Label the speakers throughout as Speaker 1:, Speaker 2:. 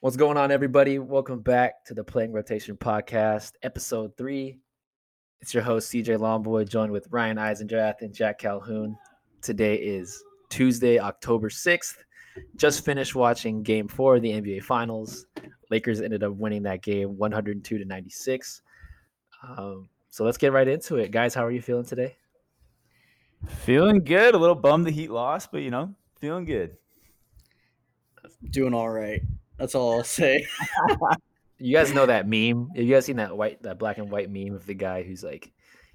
Speaker 1: What's going on, everybody? Welcome back to the Playing Rotation Podcast, episode three. It's your host, CJ Longboy, joined with Ryan Eisendrath and Jack Calhoun. Today is Tuesday, October 6th. Just finished watching game four of the NBA Finals. Lakers ended up winning that game 102 to 96. Um, so let's get right into it. Guys, how are you feeling today?
Speaker 2: Feeling good. A little bummed the Heat lost, but you know, feeling good.
Speaker 3: Doing all right. That's all I'll say.
Speaker 1: You guys know that meme? Have you guys seen that white, that black and white meme of the guy who's like,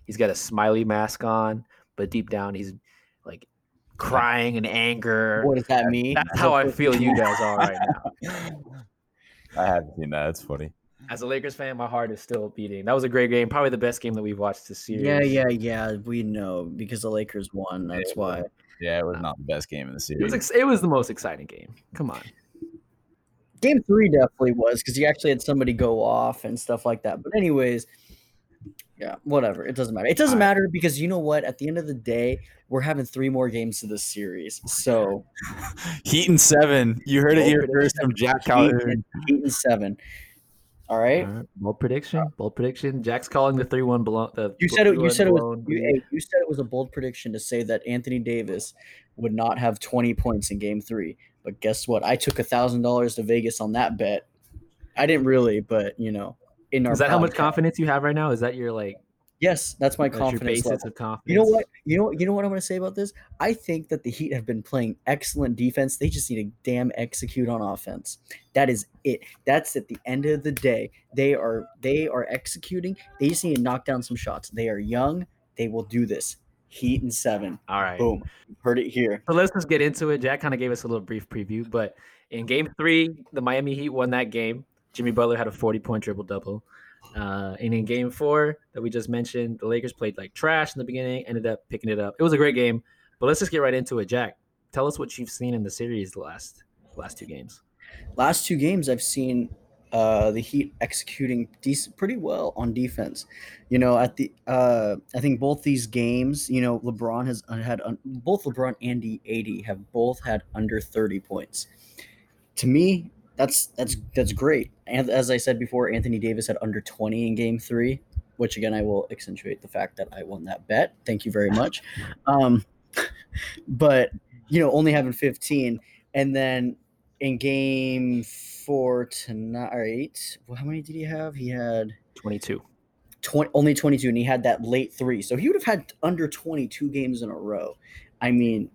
Speaker 1: he's got a smiley mask on, but deep down he's like crying in anger.
Speaker 3: what does that mean?
Speaker 1: That's how I feel you guys are right now.
Speaker 2: I haven't seen that. That's funny.
Speaker 1: As a Lakers fan, my heart is still beating. That was a great game, probably the best game that we've watched this series.
Speaker 3: Yeah, yeah, yeah. We know because the Lakers won. That's why.
Speaker 2: Yeah, it was not the best game in the series.
Speaker 1: It
Speaker 2: series.
Speaker 1: was ex- it was the most exciting game. Come on.
Speaker 3: Game three definitely was because you actually had somebody go off and stuff like that. But anyways, yeah, whatever. It doesn't matter. It doesn't matter because you know what? At the end of the day, we're having three more games to this series. So
Speaker 2: Heat and seven. You heard it here first from Jack
Speaker 3: eight
Speaker 2: Calhoun.
Speaker 3: and, and seven. All right.
Speaker 1: All right, Bold prediction. Bold prediction. Jack's calling the three one blown. The
Speaker 3: You said it. You
Speaker 1: 3-1
Speaker 3: said it was. You, you said it was a bold prediction to say that Anthony Davis would not have 20 points in Game Three. But guess what? I took a thousand dollars to Vegas on that bet. I didn't really, but you know, in our
Speaker 1: Is that how much confidence you have right now? Is that your like
Speaker 3: Yes, that's my
Speaker 1: that's your
Speaker 3: confidence
Speaker 1: basis
Speaker 3: level.
Speaker 1: of confidence?
Speaker 3: You know what? You know. You know what I'm going to say about this? I think that the Heat have been playing excellent defense. They just need to damn execute on offense. That is it. That's at the end of the day. They are they are executing. They just need to knock down some shots. They are young. They will do this. Heat and seven.
Speaker 1: All right.
Speaker 3: Boom. Heard it here.
Speaker 1: So let's just get into it. Jack kind of gave us a little brief preview, but in game three, the Miami Heat won that game. Jimmy Butler had a 40 point triple double. Uh, and in game four that we just mentioned, the Lakers played like trash in the beginning, ended up picking it up. It was a great game, but let's just get right into it. Jack, tell us what you've seen in the series the last last two games.
Speaker 3: Last two games, I've seen uh, the Heat executing decent, pretty well on defense. You know, at the uh, I think both these games, you know, LeBron has uh, had un- both LeBron and AD have both had under thirty points. To me, that's that's that's great. And as I said before, Anthony Davis had under twenty in Game Three, which again I will accentuate the fact that I won that bet. Thank you very much. Um, but you know, only having fifteen, and then in game four tonight, well, how many did he have? He had
Speaker 1: 22.
Speaker 3: 20, only 22, and he had that late three. So he would have had under 22 games in a row. I mean,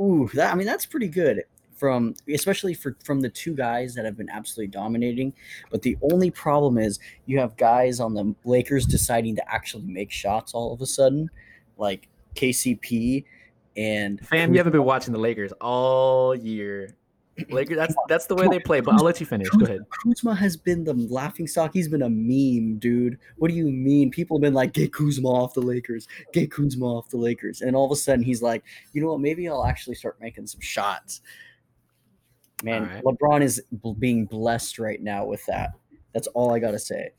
Speaker 3: ooh, that I mean that's pretty good from especially for from the two guys that have been absolutely dominating. But the only problem is you have guys on the Lakers deciding to actually make shots all of a sudden, like KCP and
Speaker 1: Fam, you haven't been watching the Lakers all year. Lakers, that's that's the way they play. But I'll let you finish. Go ahead.
Speaker 3: Kuzma has been the laughing stock. He's been a meme, dude. What do you mean? People have been like, get Kuzma off the Lakers. Get Kuzma off the Lakers. And all of a sudden he's like, you know what? Maybe I'll actually start making some shots. Man,
Speaker 1: Alright.
Speaker 3: LeBron is being blessed right now with that. That's all I got to say.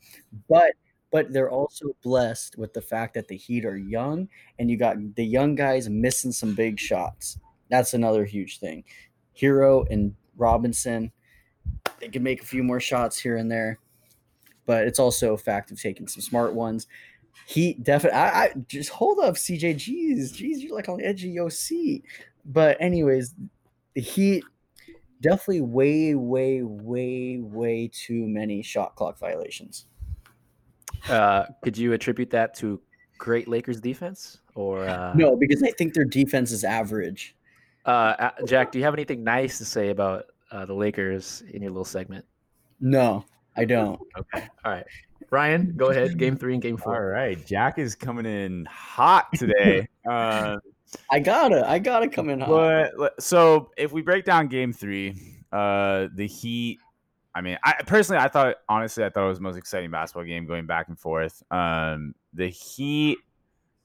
Speaker 3: But but they're also blessed with the fact that the Heat are young and you got the young guys missing some big shots. That's another huge thing. Herro and Robinson, they can make a few more shots here and there, but it's also a fact of taking some smart ones. Heat definitely. I, I just hold up, CJ. Jeez, jeez, you're like on the edge of your seat. But anyways, the Heat definitely way, way, way, way too many shot clock violations.
Speaker 1: Uh, could you attribute that to great Lakers defense or uh,
Speaker 3: No, because I think their defense is average.
Speaker 1: Uh, uh, Jack, do you have anything nice to say about uh, the Lakers in your little segment?
Speaker 3: No, I don't.
Speaker 1: Okay. All right. Ryan, go ahead. Game three and game four.
Speaker 2: All right. Jack is coming in hot today. uh,
Speaker 3: I gotta, I gotta come in hot.
Speaker 2: but so if we break down Game Three, uh, the Heat. I mean, I personally, I thought honestly, I thought it was the most exciting basketball game going back and forth. Um, the Heat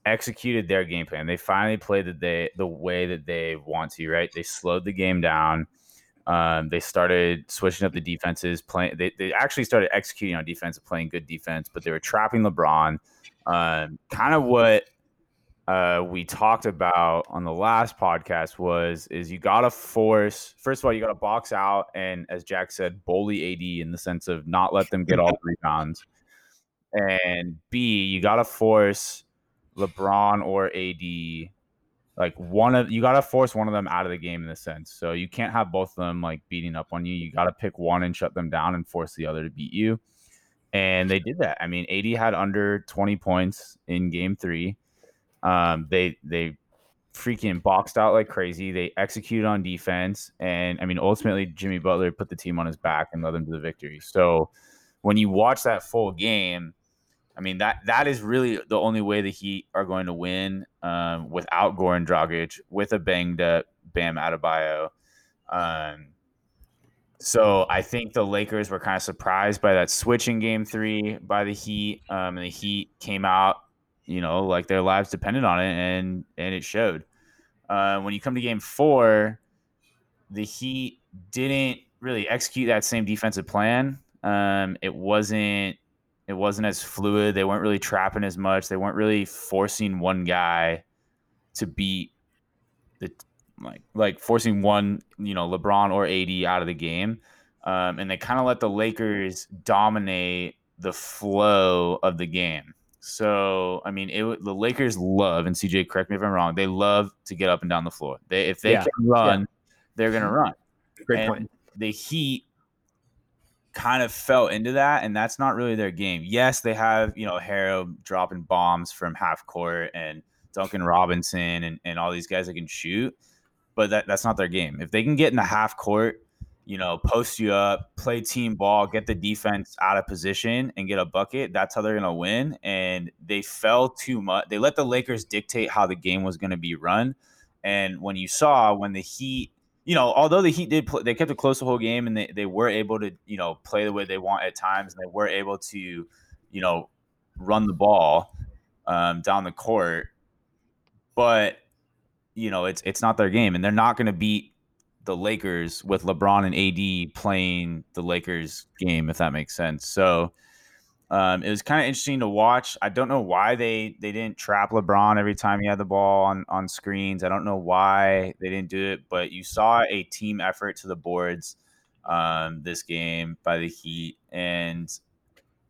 Speaker 2: executed their game plan. They finally played the day the way that they want to. Right? They slowed the game down. Um, they started switching up the defenses. Playing, they, they actually started executing on defense and playing good defense, but they were trapping LeBron. Um, kind of what uh, we talked about on the last podcast was is you got to force first of all you got to box out and as Jack said bully AD in the sense of not let them get all rebounds and B you got to force LeBron or AD like one of you got to force one of them out of the game in a sense. So you can't have both of them like beating up on you. You got to pick one and shut them down and force the other to beat you. And they did that. I mean AD had under 20 points in game 3 um, they they freaking boxed out like crazy. They executed on defense, and I mean, ultimately, Jimmy Butler put the team on his back and led them to the victory. So, when you watch that full game, I mean that that is really the only way the Heat are going to win um, without Goran Dragic, with a banged up Bam Adebayo. Um, so I think the Lakers were kind of surprised by that switch in Game Three by the Heat, um, and the Heat came out you know, like their lives depended on it, and and it showed. Uh, when you come to Game Four, the Heat didn't really execute that same defensive plan. Um, it wasn't it wasn't as fluid. They weren't really trapping as much. They weren't really forcing one guy to beat the like like forcing one you know LeBron or AD out of the game. Um, and they kind of let the Lakers dominate the flow of the game. So I mean, it, the Lakers love, and CJ, correct me if I'm wrong. They love to get up and down the floor. They if they yeah. can run, yeah. they're gonna run.
Speaker 1: Great and point.
Speaker 2: The Heat kind of fell into that, and that's not really their game. Yes, they have you know Herro dropping bombs from half court and Duncan Robinson and, and all these guys that can shoot, but that, that's not their game. If they can get in the half court you know, post you up, play team ball, get the defense out of position and get a bucket, that's how they're to win. And they fell too much. They let the Lakers dictate how the game was to be run. And when you saw when the Heat, you know, although the Heat did, play, they kept it close the whole game and they, they were able to, you know, play the way they want at times and they were able to, you know, run the ball um, down the court. But, you know, it's it's not their game and they're not going to beat the Lakers with LeBron and AD playing the Lakers game, if that makes sense. So um, it was kind of interesting to watch. I don't know why they they didn't trap LeBron every time he had the ball on on screens. I don't know why they didn't do it, but you saw a team effort to the boards um, this game by the Heat, and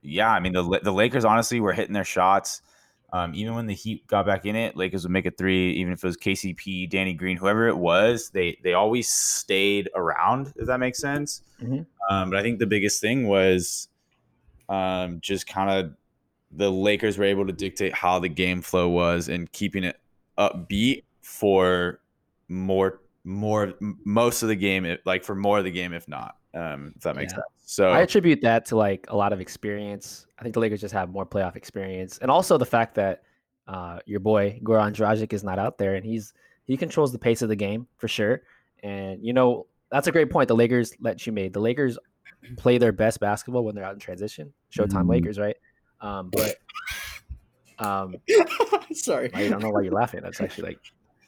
Speaker 2: yeah, I mean the the Lakers honestly were hitting their shots. Um, even when the Heat got back in it, Lakers would make a three, even if it was KCP, Danny Green, whoever it was. They they always stayed around. If that makes sense. Mm-hmm. Um, but I think the biggest thing was um, just kind of the Lakers were able to dictate how the game flow was and keeping it upbeat for more more most of the game, like for more of the game, if not. Um, if that makes yeah. sense. So
Speaker 1: I attribute that to like a lot of experience. I think the Lakers just have more playoff experience, and also the fact that uh, your boy Goran Dragic is not out there, and he's he controls the pace of the game for sure. And you know that's a great point. The Lakers let you made. The Lakers play their best basketball when they're out in transition. Showtime mm. Lakers, right? Um, but um,
Speaker 3: sorry,
Speaker 1: I don't know why you're laughing. That's actually like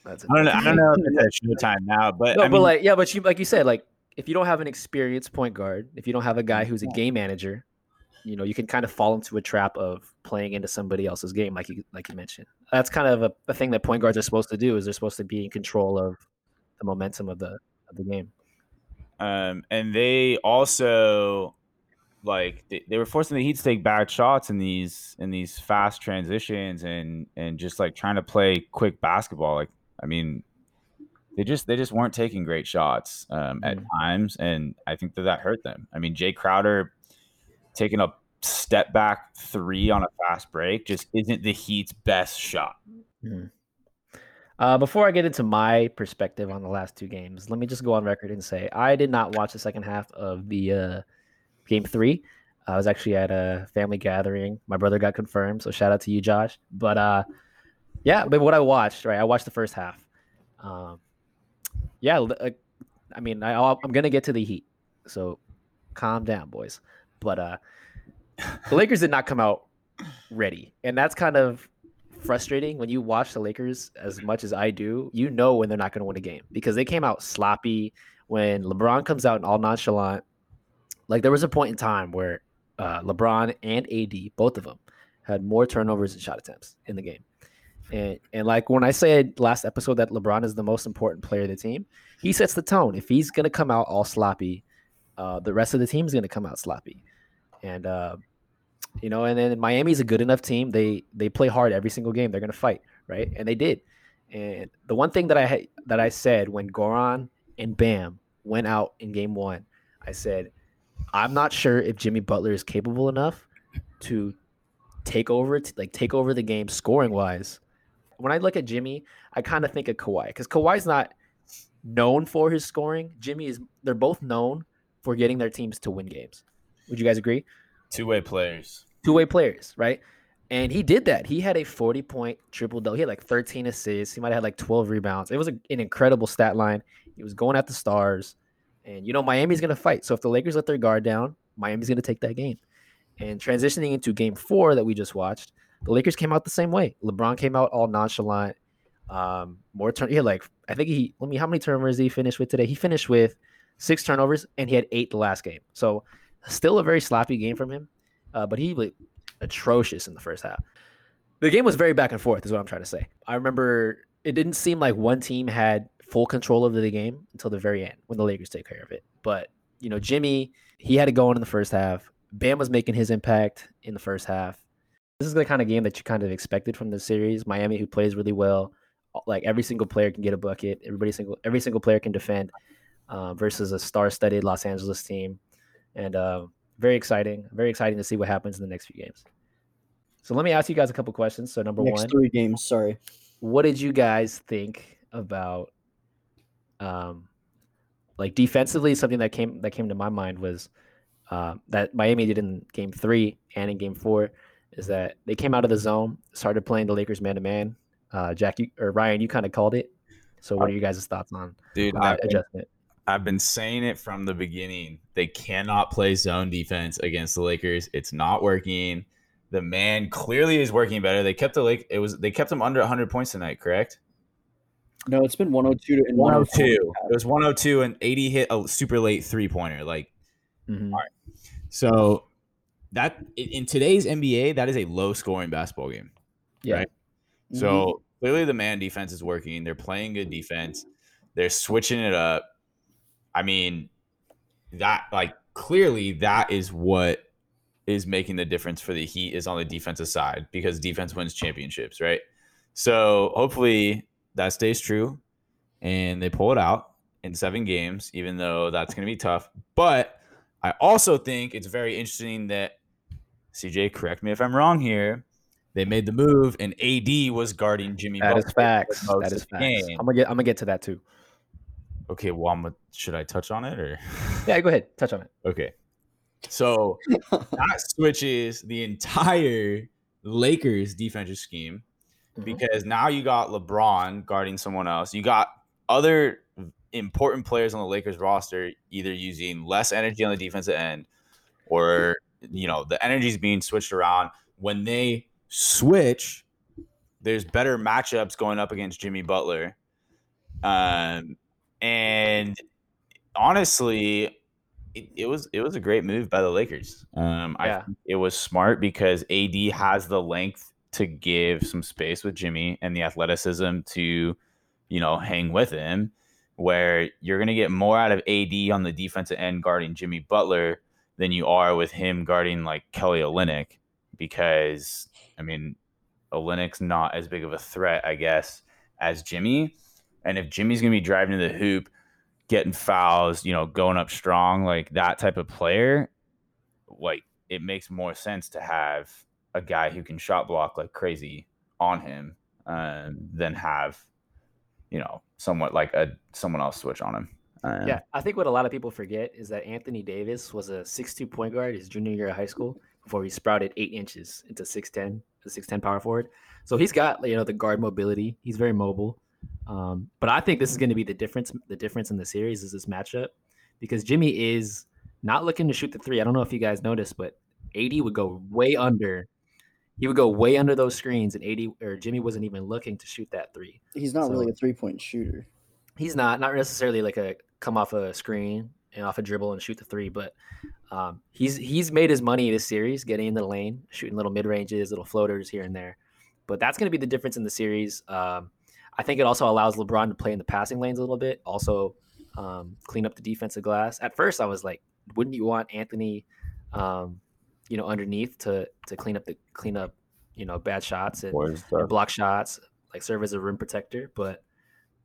Speaker 2: that's. I don't know. I don't know if it's Showtime now, but
Speaker 1: no,
Speaker 2: I mean,
Speaker 1: but like yeah, but you like you said like if you don't have an experienced point guard, if you don't have a guy who's a game manager, you know, you can kind of fall into a trap of playing into somebody else's game, like you like you mentioned. That's kind of a, a thing that point guards are supposed to do. Is they're supposed to be in control of the momentum of the of the game.
Speaker 2: Um, and they also like they, they were forcing the Heat to take bad shots in these in these fast transitions and and just like trying to play quick basketball. Like I mean, they just they just weren't taking great shots um, at mm. times, and I think that that hurt them. I mean, Jae Crowder taking a step back three on a fast break just isn't the Heat's best shot.
Speaker 1: Mm. Uh, before I get into my perspective on the last two games, let me just go on record and say I did not watch the second half of the uh, game three. I was actually at a family gathering. My brother got confirmed, so shout out to you, Josh. But uh, yeah, but what I watched, right? I watched the first half. Um, yeah, uh, I mean, I, I'm gonna get to the Heat, so calm down, boys. But uh, the Lakers did not come out ready, and that's kind of frustrating when you watch the Lakers as much as I do. You know when they're not going to win a game because they came out sloppy. When LeBron comes out and all nonchalant, like there was a point in time where uh, LeBron and AD, both of them, had more turnovers and shot attempts in the game. And and like when I said last episode that LeBron is the most important player of the team, he sets the tone. If he's gonna come out all sloppy, uh, the rest of the team is gonna come out sloppy. And uh, you know, and then Miami's a good enough team. They they play hard every single game. They're gonna fight, right? And they did. And the one thing that I that I said when Goran and Bam went out in game one, I said, I'm not sure if Jimmy Butler is capable enough to take over to like take over the game scoring wise. When I look at Jimmy, I kind of think of Kawhi because Kawhi's not known for his scoring. Jimmy is they're both known for getting their teams to win games. Would you guys agree?
Speaker 2: Two way players.
Speaker 1: Two way players, right? And he did that. He had a 40 point triple double. He had like 13 assists. He might have had like 12 rebounds. It was a, an incredible stat line. He was going at the stars. And you know, Miami's going to fight. So if the Lakers let their guard down, Miami's going to take that game. And transitioning into game four that we just watched, the Lakers came out the same way. LeBron came out all nonchalant. Um, more turn. He had like, I think he, let me, how many turnovers did he finish with today? He finished with six turnovers and he had eight the last game. So still a very sloppy game from him. Uh, but he like, atrocious in the first half. The game was very back and forth, is what I'm trying to say. I remember it didn't seem like one team had full control over the game until the very end when the Lakers take care of it. But, you know, Jimmy, he had it going in the first half. Bam was making his impact in the first half. This is the kind of game that you kind of expected from the series. Miami, who plays really well, like every single player can get a bucket. Everybody single, every single player can defend. Uh, versus a star-studded Los Angeles team, and uh, very exciting. Very exciting to see what happens in the next few games. So let me ask you guys a couple questions. So number
Speaker 3: Next
Speaker 1: one,
Speaker 3: three games. Sorry.
Speaker 1: what did you guys think about um like defensively something that came that came to my mind was uh, that Miami did in game three and in game four is that they came out of the zone, started playing the Lakers man to man. Uh, Jack you, or Ryan, you kind of called it. So what are you guys' thoughts on,
Speaker 2: Dude,
Speaker 1: on
Speaker 2: I,
Speaker 1: that adjustment?
Speaker 2: I've been saying it from the beginning. They cannot play zone defense against the Lakers. It's not working. The man clearly is working better. They kept the Lake. It was they kept them under 100 points tonight, correct?
Speaker 3: No, it's been 102 to and
Speaker 2: 102.
Speaker 3: 102.
Speaker 2: It was 102 and AD hit a super late three pointer. Like
Speaker 1: Mhm.
Speaker 2: so that in- today's NBA, that is a low scoring basketball game.
Speaker 1: Yeah.
Speaker 2: Right. So clearly the man defense is working. They're playing good defense. They're switching it up. I mean, that like clearly that is what is making the difference for the Heat is on the defensive side because defense wins championships, right? So hopefully that stays true and they pull it out in seven games, even though that's going to be tough. But I also think it's very interesting that CJ, correct me if I'm wrong here. They made the move, and AD was guarding Jimmy.
Speaker 1: That is
Speaker 2: Butler
Speaker 1: facts.
Speaker 2: for most
Speaker 1: That is facts.
Speaker 2: game.
Speaker 1: I'm gonna get I'm gonna get to that too.
Speaker 2: Okay, well, I'm, should I touch on it or?
Speaker 1: Yeah, go ahead, touch on it.
Speaker 2: Okay, so that switches the entire Lakers defensive scheme
Speaker 1: Mhm.
Speaker 2: because now you got LeBron guarding someone else. You got other important players on the Lakers roster either using less energy on the defensive end or you know the energy is being switched around. When they switch, there's better matchups going up against Jimmy Butler. Um, and honestly, it, it was it was a great move by the Lakers. Um, I
Speaker 1: Yeah.
Speaker 2: think it was smart because AD has the length to give some space with Jimmy and the athleticism to, you know, hang with him. Where you're gonna get more out of AD on the defensive end guarding Jimmy Butler than you are with him guarding like Kelly Olynyk, because I mean, Olynyk's not as big of a threat, I guess, as Jimmy. And if Jimmy's gonna be driving to the hoop, getting fouls, you know, going up strong, like that type of player, like it makes more sense to have a guy who can shot block like crazy on him um, than have, you know, somewhat like a someone else switch on him. Um,
Speaker 1: Yeah, I think what a lot of people forget is that Anthony Davis was a six-two point guard his junior year of high school before he sprouted eight inches into 6'10, the 6'10 power forward. So he's got you know the guard mobility. He's very mobile. Um, but I think this is going to be the difference. The difference in the series is this matchup because Jimmy is not looking to shoot the three. I don't know if you guys noticed, but AD would go way under. He would go way under those screens, and AD or Jimmy wasn't even looking to shoot that three
Speaker 3: He's not
Speaker 1: So-
Speaker 3: really a three point shooter.
Speaker 1: he's not not necessarily like a come off a screen and off a dribble and shoot the three, but um, he's he's made his money this series, getting in the lane, shooting little mid ranges, little floaters here and there. but that's going to be the difference in the series. Um, I think it also allows LeBron to play in the passing lanes a little bit, also um, clean up the defensive glass. At first, I was like, wouldn't you want Anthony, um, you know, underneath to to clean up the clean up, you know, bad shots and, and block shots, like serve as a rim protector. But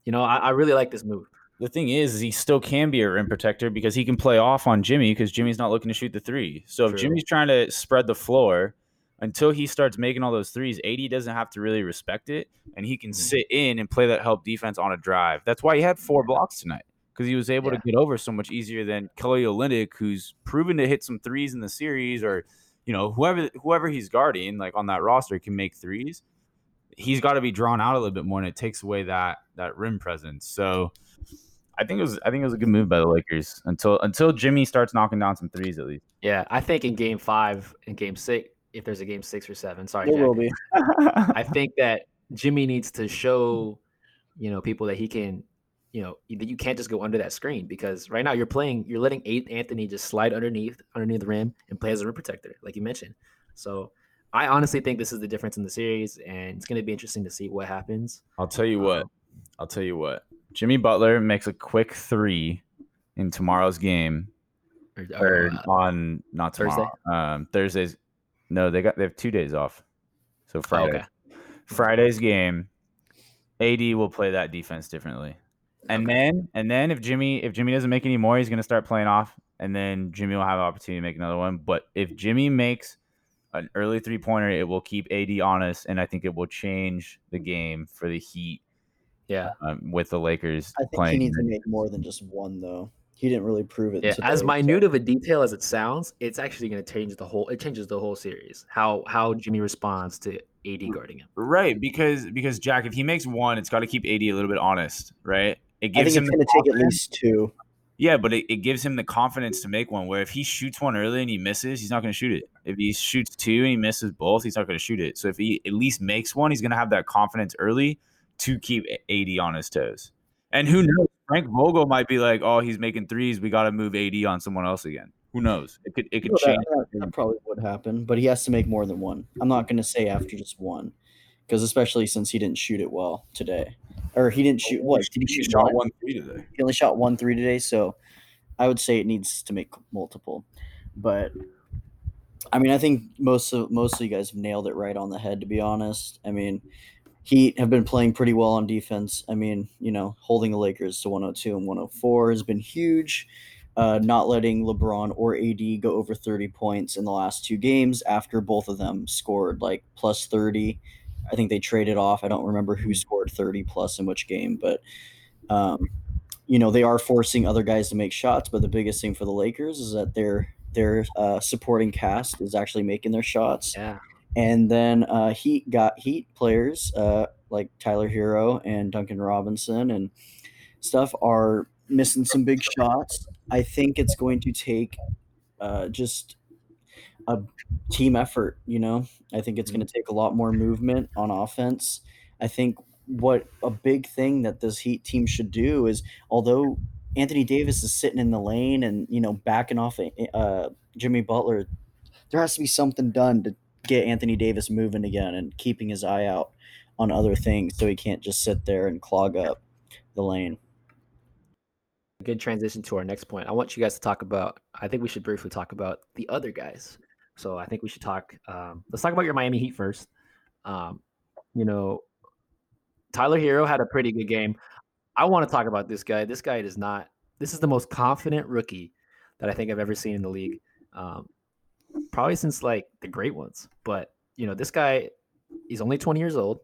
Speaker 1: you know, I, I really like this move.
Speaker 2: The thing is, is, he still can be a rim protector because he can play off on Jimmy because Jimmy's not looking to shoot the three. So True. if Jimmy's trying to spread the floor until he starts making all those threes, AD doesn't have to really respect it, and he can mm-hmm. sit in and play that help defense on a drive. That's why he had four blocks tonight because he was able yeah. to get over so much easier than Kelly Olynyk, who's proven to hit some threes in the series, or you know whoever whoever he's guarding, like on that roster, can make threes. He's got to be drawn out a little bit more, and it takes away that that rim presence. So. I think it was I think it was a good move by the Lakers until until Jimmy starts knocking down some threes at least.
Speaker 1: Yeah, I think in game five and game six, if there's a game six or seven. Sorry,
Speaker 3: there Jack. will be.
Speaker 1: I think that Jimmy needs to show, you know, people that he can, you know, that you can't just go under that screen because right now you're playing, you're letting eight Anthony just slide underneath, underneath the rim and play as a rim protector, like you mentioned. So I honestly think this is the difference in the series, and it's going to be interesting to see what happens.
Speaker 2: I'll tell you what. Um, I'll tell you what. Jimmy Butler makes a quick three in tomorrow's game, or, or uh, on not tomorrow, Thursday. Um, Thursday's no, they got they have two days off. So Friday. Okay. Friday's game, AD will play that defense differently. And okay. then and then if Jimmy if Jimmy doesn't make any more, he's gonna start playing off, and then Jimmy will have an opportunity to make another one. But if Jimmy makes an early three pointer, it will keep AD honest, and I think it will change the game for the Heat.
Speaker 1: Yeah,
Speaker 2: um, with the Lakers.
Speaker 3: I think
Speaker 2: playing.
Speaker 3: he needs to make more than just one though he didn't really prove it.
Speaker 1: Yeah, as minute so. of a detail as it sounds, it's actually going to change the whole. It changes the whole series. How how Jimmy responds to AD guarding him.
Speaker 2: Right, because because Jack, if he makes one, it's got to keep AD a little bit honest, right?
Speaker 3: It gives him going to take at least two.
Speaker 2: Yeah, but it, it gives him the confidence to make one. Where if he shoots one early and he misses, he's not going to shoot it. If he shoots two and he misses both, he's not going to shoot it. So if he at least makes one, he's going to have that confidence early to keep AD on his toes. And who knows? Frank Vogel might be like, "Oh, he's making threes. We got to move AD on someone else again." Who knows? It could it could change.
Speaker 3: That, that, probably would happen, but he has to make more than one. I'm not going to say after just one, because especially since he didn't shoot it well today, or he didn't shoot. What did he shoot?
Speaker 2: Shot one three today.
Speaker 3: He only shot one three today, so I would say it needs to make multiple. But I mean, I think most of most of you guys have nailed it right on the head. To be honest, I mean, Heat have been playing pretty well on defense. I mean, you know, holding the Lakers to 102 and 104 has been huge. Uh, not letting LeBron or AD go over 30 points in the last two games after both of them scored like plus 30. I think they traded off. I don't remember who scored 30 plus in which game, but um, you know they are forcing other guys to make shots. But the biggest thing for the Lakers is that their their uh, supporting cast is actually making their shots.
Speaker 1: Yeah.
Speaker 3: And then uh, Heat got Heat players uh, like Tyler Herro and Duncan Robinson and stuff are missing some big shots. I think it's going to take uh, just a team effort. You know, I think it's going to take a lot more movement on offense. I think what a big thing that this Heat team should do is, although Anthony Davis is sitting in the lane and you know backing off uh, Jimmy Butler, there has to be something done to get Anthony Davis moving again and keeping his eye out on other things so he can't just sit there and clog up the lane.
Speaker 1: Good transition to our next point. I want you guys to talk about, I think we should briefly talk about the other guys. So I think we should talk, um, let's talk about your Miami Heat first. Um, you know, Tyler Herro had a pretty good game. I want to talk about this guy. This guy does not, this is the most confident rookie that I think I've ever seen in the league. Um, probably since like the great ones. But you know, this guy, he's only 20 years old.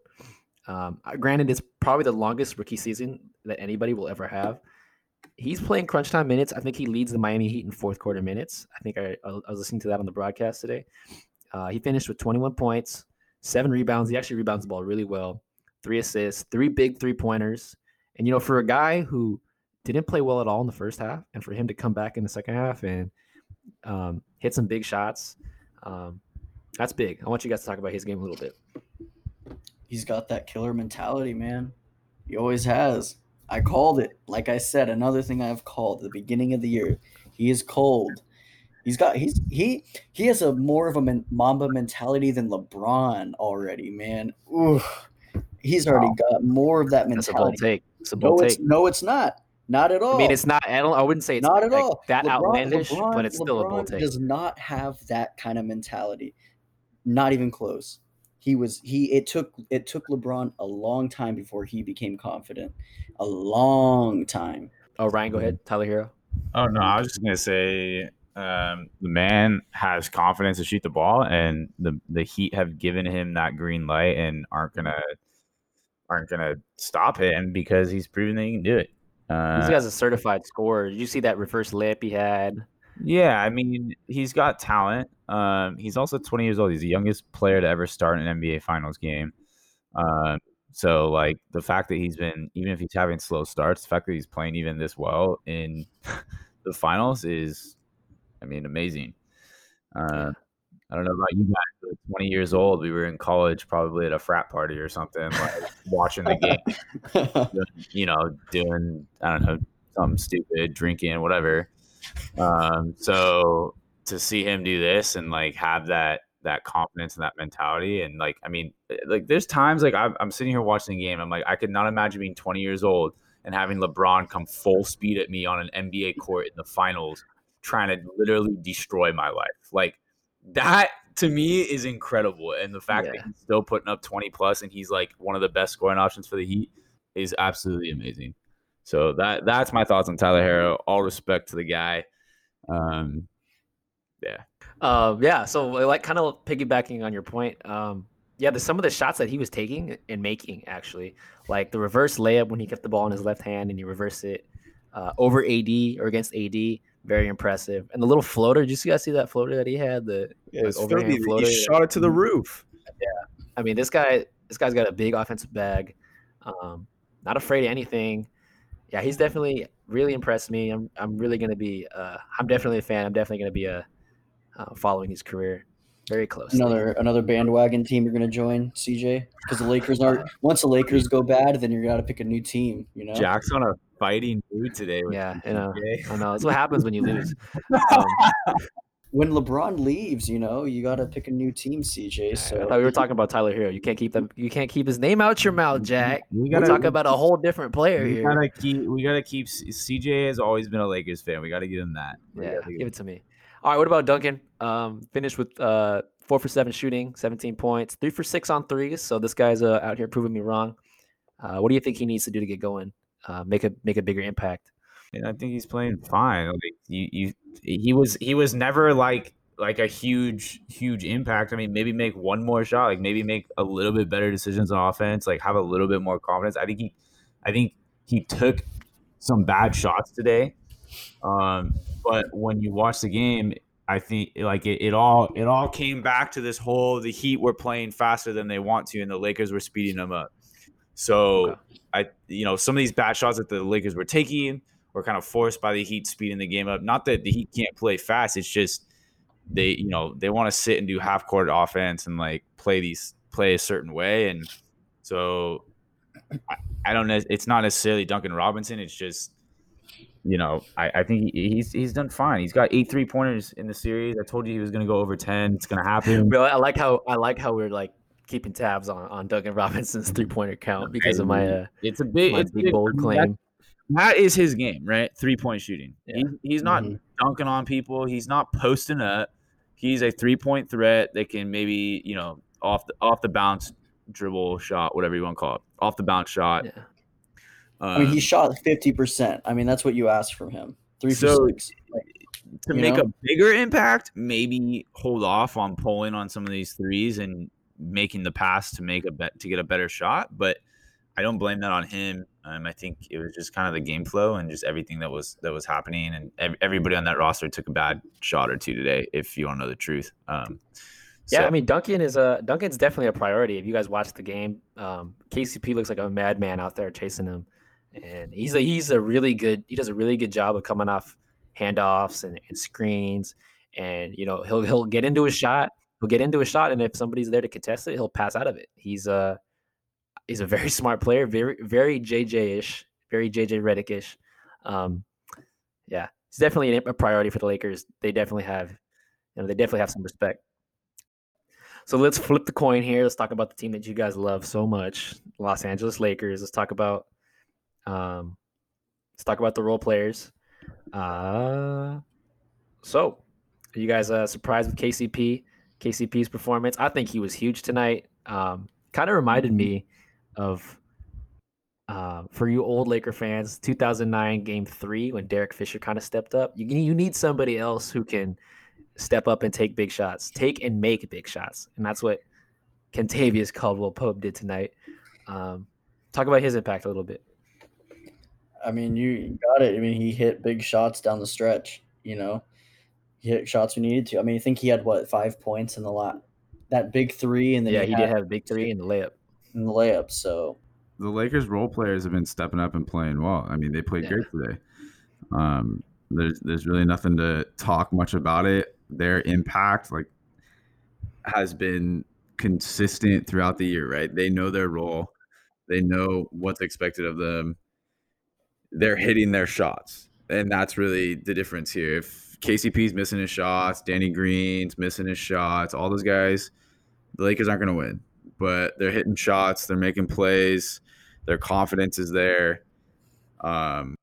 Speaker 1: Um, uh, granted, it's probably the longest rookie season that anybody will ever have. He's playing crunch time minutes. I think he leads the Miami Heat in fourth quarter minutes. I think I, I was listening to that on the broadcast today. Uh, he finished with 21 points, seven rebounds. He actually rebounds the ball really well. Three assists, three big three pointers. And you know, for a guy who didn't play well at all in the first half, and for him to come back in the second half and um, hit some big shots. Um, that's big. I want you guys to talk about his game a little bit.
Speaker 3: He's got that killer mentality, man. He always has. I called it. Like I said, another thing I've called at the beginning of the year. He is cold. He's got he's he he has a more of a men, Mamba mentality than LeBron already, man. Ooh, he's already wow. got more of that mentality. That's a bold take. It's a bold no, take. It's, no, it's not. Not at all.
Speaker 1: I mean, it's not. I don't. I wouldn't say it's
Speaker 3: not at
Speaker 1: like
Speaker 3: all
Speaker 1: that LeBron, outlandish, LeBron, but it's still a bold take.
Speaker 3: Does not have that kind of mentality. Not even close. He was he. It took it took LeBron a long time before he became confident. A long time.
Speaker 1: Oh, Ryan, go ahead. Tyler Herro.
Speaker 2: Oh no, I was just gonna say um, the man has confidence to shoot the ball, and the the Heat have given him that green light and aren't gonna aren't gonna stop him because he's proven that he can do it.
Speaker 1: Uh, These a certified scorer. Did you see that reverse layup he had?
Speaker 2: Yeah, I mean he's got talent. Um, he's also 20 years old. He's the youngest player to ever start an NBA Finals game. Uh, so like the fact that he's been even if he's having slow starts, the fact that he's playing even this well in the finals is I mean, amazing. Uh, I don't know about you guys, 20 years old. We were in college, probably at a frat party or something, like watching the game, you know, doing, I don't know, something stupid, drinking, whatever. Um, so to see him do this and like have that, that confidence and that mentality. And like, I mean, eh, like there's times like I'm, I'm sitting here watching the game. I'm like, I could not imagine being 20 years old and having LeBron come full speed at me on an NBA court in the finals trying to literally destroy my life. Like that to me is incredible. And the fact yeah. that he's still putting up 20 plus and he's like one of the best scoring options for the Heat is absolutely amazing. So that that's my thoughts on Tyler Herro. All respect to the guy. Um, yeah.
Speaker 1: Um, yeah. So like kind of piggybacking on your point. Um, yeah, the, some of the shots that he was taking and making actually, like the reverse layup when he kept the ball in his left hand and he reversed it uh, over AD or against AD very impressive. And the little floater, did you guys see that floater that he had? The
Speaker 2: yeah, like, overhand floater. He shot it to the mm-hmm. roof.
Speaker 1: Yeah, I mean this guy, this guy's got a big offensive bag. Um, not afraid of anything. Yeah, he's definitely really impressed me. I'm I'm really gonna be. Uh, I'm definitely a fan. I'm definitely gonna be a uh, uh, following his career very close.
Speaker 3: Another another bandwagon team you're gonna join, CJ, because the Lakers are once the Lakers go bad, then you're got to pick a new team. You know,
Speaker 2: Jack's on a fighting mood today.
Speaker 1: Yeah, you know, I know. That's what happens when you lose. Um,
Speaker 3: when LeBron leaves, you know, you got to pick a new team, CJ. So
Speaker 1: I thought we were talking about Tyler Herro. You can't keep them. You can't keep his name out your mouth, Jack. We got to talk about a whole different player
Speaker 2: we
Speaker 1: here.
Speaker 2: Gotta keep, we got to keep. CJ has always been a Lakers fan. We got to give him that.
Speaker 1: We yeah, give it to me. All right. What about Duncan? Um, finished with uh, four for seven shooting, 17 points, three for six on threes. So this guy's uh, out here proving me wrong. Uh, what do you think he needs to do to get going? Uh, make a make a bigger impact.
Speaker 2: And I think he's playing fine. Like you, you, he was he was never like like a huge huge impact. I mean, maybe make one more shot, like maybe make a little bit better decisions on offense, like have a little bit more confidence. I think he, I think he took some bad shots today. Um, but when you watch the game, I think like it, it all it all came back to this whole the Heat were playing faster than they want to, and the Lakers were speeding them up. So okay. I, you know, some of these bad shots that the Lakers were taking were kind of forced by the Heat speeding the game up. Not that the Heat can't play fast; it's just they, you know, they want to sit and do half court offense and like play these play a certain way. And so I, I don't know. It's not necessarily Duncan Robinson. It's just you know, I, I think he, he's he's done fine. He's got eight three pointers in the series. I told you he was going to go over ten. It's going to happen.
Speaker 1: I like how I like how we're like keeping tabs on, on Duncan Robinson's three pointer count because of my uh,
Speaker 2: it's a big it's big bold claim. That, that is his game, right? Three point shooting. Yeah. He, he's not mm-hmm. dunking on people. He's not posting up. He's a three point threat that can maybe you know off the off the bounce dribble shot, whatever you want to call it, off the bounce shot. Yeah.
Speaker 3: I mean, he shot fifty percent. I mean, that's what you asked from him. Three so, six. Like,
Speaker 2: to make know? a bigger impact, maybe hold off on pulling on some of these threes and making the pass to make a bet to get a better shot. But I don't blame that on him. Um, I think it was just kind of the game flow and just everything that was that was happening, and ev- everybody on that roster took a bad shot or two today. If you want to know the truth, um,
Speaker 1: yeah, so. I mean Duncan is a Duncan's definitely a priority. If you guys watch the game, um, KCP looks like a madman out there chasing him, and he's a he's a really good. He does a really good job of coming off handoffs and, and screens, and you know he'll he'll get into a shot he'll get into a shot, and if somebody's there to contest it, he'll pass out of it. He's a he's a very smart player, very very JJ ish, very JJ Redick ish. Um, yeah, he's definitely a priority for the Lakers. They definitely have, you know, they definitely have some respect. So let's flip the coin here. Let's talk about the team that you guys love so much, Los Angeles Lakers. Let's talk about, um, let's talk about the role players. Uh, so, are you guys uh, surprised with KCP? KCP's performance? I think he was huge tonight. Um, kind of reminded me of uh, for you old Laker fans, 2009 Game Three when Derek Fisher kind of stepped up. You you need somebody else who can step up and take big shots, take and make big shots, and that's what Kentavious Caldwell Pope did tonight. Um, talk about his impact a little bit.
Speaker 3: I mean, you got it. I mean, he hit big shots down the stretch. You know, hit shots we needed to. I mean, I think he had what five points in the lot, that big three, and then
Speaker 1: yeah,
Speaker 3: he,
Speaker 1: he did have a big three in the layup.
Speaker 3: in the layup. So
Speaker 4: the Lakers role players have been stepping up and playing well. I mean, they played
Speaker 1: Yeah.
Speaker 4: great today. Um, there's there's really nothing to talk much about it. Their impact like has been consistent throughout the year, right? They know their role. They know what's expected of them. They're hitting their shots. And that's really the difference here. If KCP's missing his shots, Danny Green's missing his shots, all those guys, the Lakers aren't going to win. But they're hitting shots, they're making plays, their confidence is there. Um,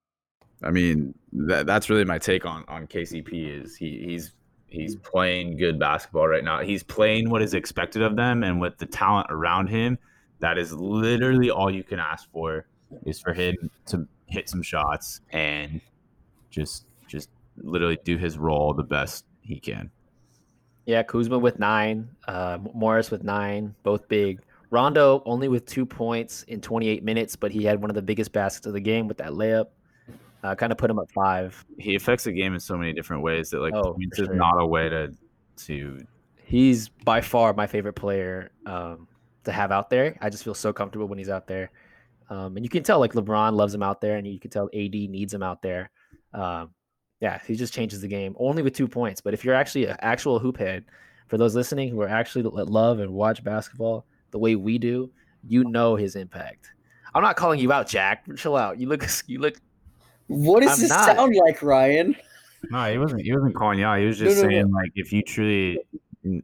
Speaker 4: I mean, that, that's really my take on on KCP is he, he's he's playing good basketball right now. He's playing what is expected of them, and with the talent around him, that is literally all you can ask for is for him to hit some shots and just just literally do his role the best he can.
Speaker 1: Yeah, Kuzma with nine, uh, Morris with nine, both big. Rondo only with two points in 28 minutes, but he had one of the biggest baskets of the game with that layup. Uh, kind of put him at five.
Speaker 2: He affects the game in so many different ways that like
Speaker 1: Oh,
Speaker 2: points
Speaker 1: for
Speaker 2: is not a way to to
Speaker 1: He's by far my favorite player um, to have out there. I just feel so comfortable when he's out there. Um, and you can tell like LeBron loves him out there, and you can tell AD needs him out there. Um, yeah, he just changes the game only with two points. But if you're actually an actual hoop head, for those listening who are actually love and watch basketball the way we do, you know his impact. I'm not calling you out, Jack. Chill out. You look, you look.
Speaker 3: what does
Speaker 1: I'm
Speaker 3: this
Speaker 1: not.
Speaker 3: sound like, Ryan?
Speaker 2: No, he wasn't. He wasn't calling you out. He was just
Speaker 3: no, no.
Speaker 2: saying like if you truly.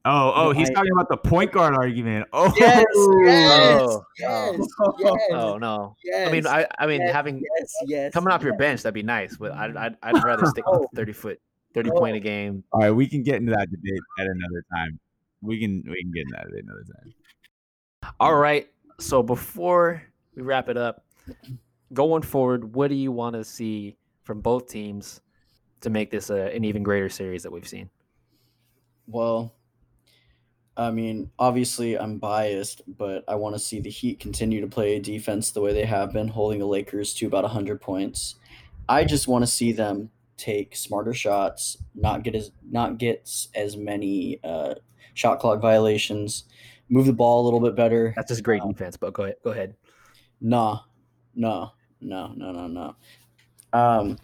Speaker 2: Oh, oh, he's
Speaker 3: I-
Speaker 2: talking about the point guard argument. Oh,
Speaker 3: Yes, yes,
Speaker 1: Oh, oh
Speaker 3: yes,
Speaker 1: oh.
Speaker 3: yes,
Speaker 1: Oh no.
Speaker 3: yes.
Speaker 1: I mean, I, I mean,
Speaker 3: yes,
Speaker 1: having
Speaker 3: yes, yes.
Speaker 1: coming off your bench, that'd be nice. But I'd, I'd, I'd rather stick with
Speaker 3: Oh.
Speaker 1: thirty foot, thirty
Speaker 3: Oh.
Speaker 1: point a game.
Speaker 2: All right, we can get into that debate at another time. We can we can get into that at another time.
Speaker 1: All right. So before we wrap it up, going forward, what do you want to see from both teams to make this a, an even greater series that we've seen?
Speaker 3: Well, I mean, obviously I'm biased, but I want to see the Heat continue to play defense the way they have been, holding the Lakers to about 100 points. I just want to see them take smarter shots, not get as not get as many uh, shot clock violations, move the ball a little bit better.
Speaker 1: That's just great defense. But go ahead. Go ahead.
Speaker 3: Nah, no, no, no, no, no. Um,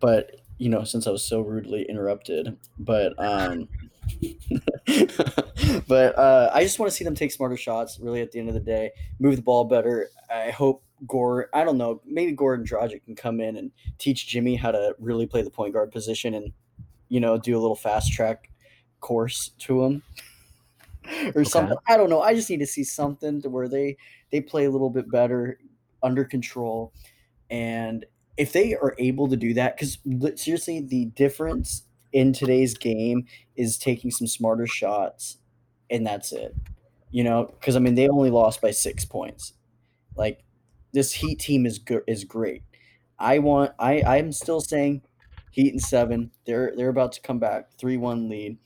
Speaker 3: but you know, since I was so rudely interrupted, but um, but uh, I just want to see them take smarter shots. Really, at the end of the day, move the ball better. I hope Gore. I don't know. Maybe Goran Dragic can come in and teach Jimmy how to really play the point guard position, and you know, do a little fast track course to him. Or something. I don't know. I just need to see something to where they they play a little bit better under control and if they are able to do that because seriously the difference in today's game is taking some smarter shots and that's it you know because i mean they only lost by six points like this heat team is good is great i want i i'm still saying heat and seven they're they're about to come back 3-1 lead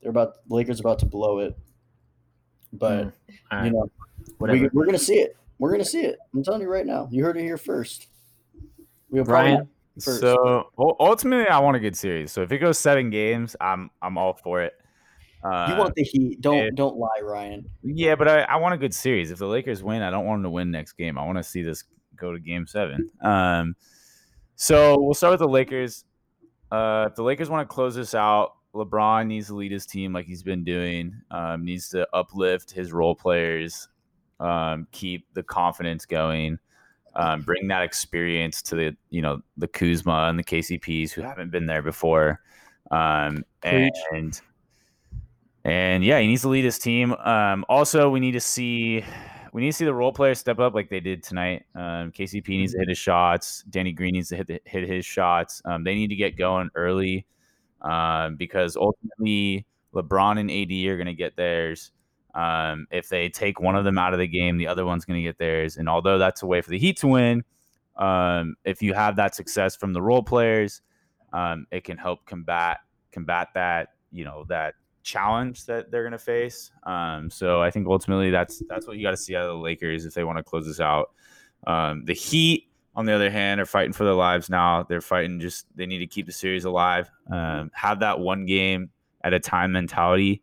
Speaker 3: they're about the lakers about to blow it but
Speaker 1: Mm, all
Speaker 3: you know
Speaker 1: whatever.
Speaker 3: we, we're gonna see it. We're gonna see it. I'm telling you right now. You heard it here first. We'll
Speaker 1: Brian?
Speaker 3: First.
Speaker 2: So ultimately, I want a good series. So if it goes seven games, I'm I'm all for it. Uh,
Speaker 3: you want the heat. Don't
Speaker 2: it-
Speaker 3: don't lie, Ryan.
Speaker 2: yeah, but I, I want a good series. If the Lakers win, I don't want them to win next game. I want to see this go to game seven. Um, so we'll start with the Lakers. Uh, if the Lakers want to close this out, LeBron needs to lead his team like he's been doing. Um, needs to uplift his role players, um, keep the confidence going. Um, bring that experience to the you know the Kuzma and the KCPs who haven't been there before. Um, and and yeah, he needs to lead his team. Um, also, we need to see we need to see the role players step up like they did tonight. Um, KCP needs to hit his shots. Danny Green needs to hit the, hit his shots. Um, they need to get going early um, because ultimately LeBron and AD are going to get theirs. Um, if they take one of them out of the game, the other one's going to get theirs. And although that's a way for the Heat to win, um, if you have that success from the role players, um, it can help combat combat that you know that challenge that they're going to face. Um, so I think ultimately that's that's what you got to see out of the Lakers if they want to close this out. Um, the Heat, on the other hand, are fighting for their lives now. They're fighting just they need to keep the series alive. Um, have that one game at a time mentality,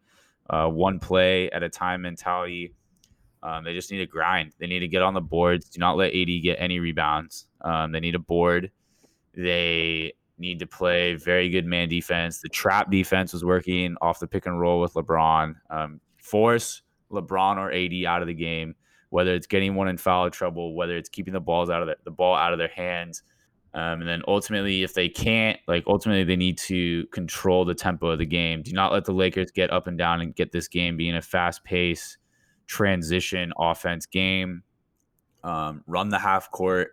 Speaker 2: uh, one play at a time mentality. Um, they just need to grind. They need to get on the boards. Do not let AD get any rebounds. Um, they need a board. They need to play very good man defense. The trap defense was working off the pick and roll with LeBron. Um, force LeBron or AD out of the game, whether it's getting one in foul trouble, whether it's keeping the balls out of the, the ball out of their hands. Um, and then ultimately, if they can't, like ultimately, they need to control the tempo of the game. Do not let the Lakers get up and down and get this game being a fast pace transition offense game. Um, run the half court.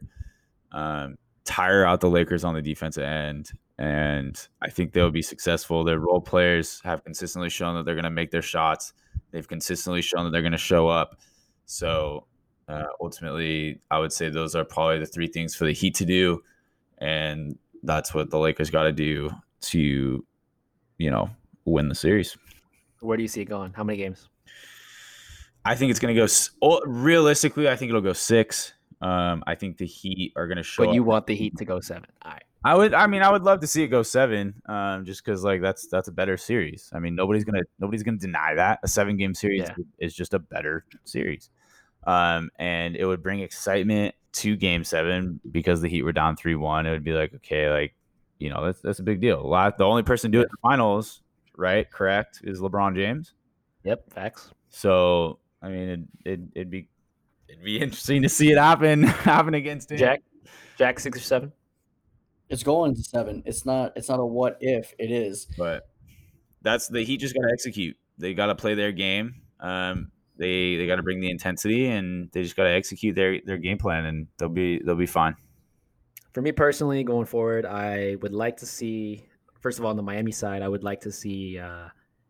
Speaker 2: Um, tire out the Lakers on the defensive end. And I think they'll be successful. Their role players have consistently shown that they're going to make their shots. They've consistently shown that they're going to show up. So uh, ultimately, I would say those are probably the three things for the Heat to do. And that's what the Lakers got to do to, you know, win the series.
Speaker 1: Where do you see it going? How many games?
Speaker 2: I think it's going to go oh, realistically. I think it'll go six. Um, I think the Heat are going to show.
Speaker 1: But you
Speaker 2: up.
Speaker 1: want the Heat to go seven. All right.
Speaker 2: I would. I mean, I would love to see it go seven. Um, just because like that's that's a better series. I mean, nobody's gonna nobody's gonna deny that a seven game series
Speaker 1: Yeah.
Speaker 2: is just a better series. Um, and it would bring excitement to Game Seven because the Heat were down three one. It would be like okay, like you know that's that's a big deal. A lot. The only person doing it in the finals, right? Correct, is LeBron James.
Speaker 1: Yep. Facts.
Speaker 2: So I mean, it, it it'd be it'd be interesting to see it happen happen against him.
Speaker 1: Jack. Jack six or seven.
Speaker 3: It's going to seven. It's not. It's not a what if. It is.
Speaker 2: but that's the Heat just got to execute. They got to play their game. Um, they they got to bring the intensity, and they just got to execute their their game plan, and they'll be they'll be fine.
Speaker 1: For me personally, going forward, I would like to see. First of all, on the Miami side, I would like to see, uh,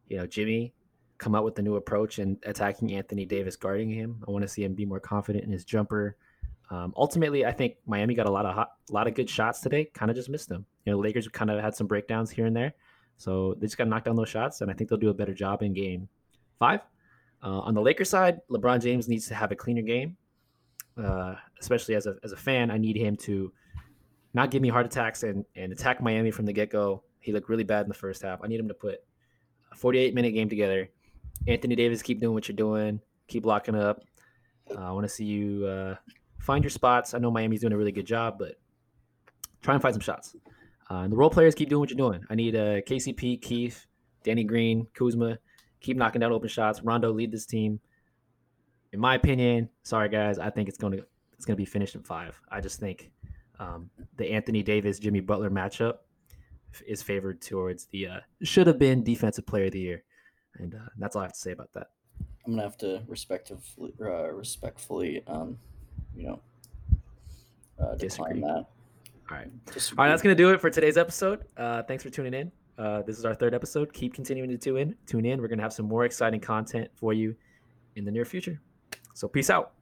Speaker 1: you know, Jimmy come out with a new approach and attacking Anthony Davis, guarding him. I want to see him be more confident in his jumper. Um, ultimately, I think Miami got a lot of hot, a lot of good shots today. Kind of just missed them. You know, Lakers kind of had some breakdowns here and there, so they just got to knock down those shots, and I think they'll do a better job in Game Five. Uh, on the Lakers side, LeBron James needs to have a cleaner game, uh, especially as a as a fan. I need him to not give me heart attacks and and attack Miami from the get go. He looked really bad in the first half. I need him to put a 48 minute game together. Anthony Davis, keep doing what you're doing. Keep locking up. Uh, I want to see you uh, find your spots. I know Miami's doing a really good job, but try and find some shots. Uh, and the role players keep doing what you're doing. I need uh, KCP, Keith, Danny Green, Kuzma. Keep knocking down open shots. Rondo lead this team. In my opinion, sorry guys, I think it's going to it's going to be finished in five. I just think um, the Anthony Davis Jimmy Butler matchup is favored towards the uh, should have been defensive player of the year, and uh, that's all I have to say about that.
Speaker 3: I'm gonna have to respectfully, uh, respectfully, um, you know, uh, decline
Speaker 1: Disagree.
Speaker 3: that.
Speaker 1: All right.
Speaker 3: Disagree.
Speaker 1: All right, that's going to do it for today's episode. Uh, thanks for tuning in. Uh, this is our third episode. Keep continuing to tune in. Tune in. We're going to have some more exciting content for you in the near future. So, peace out.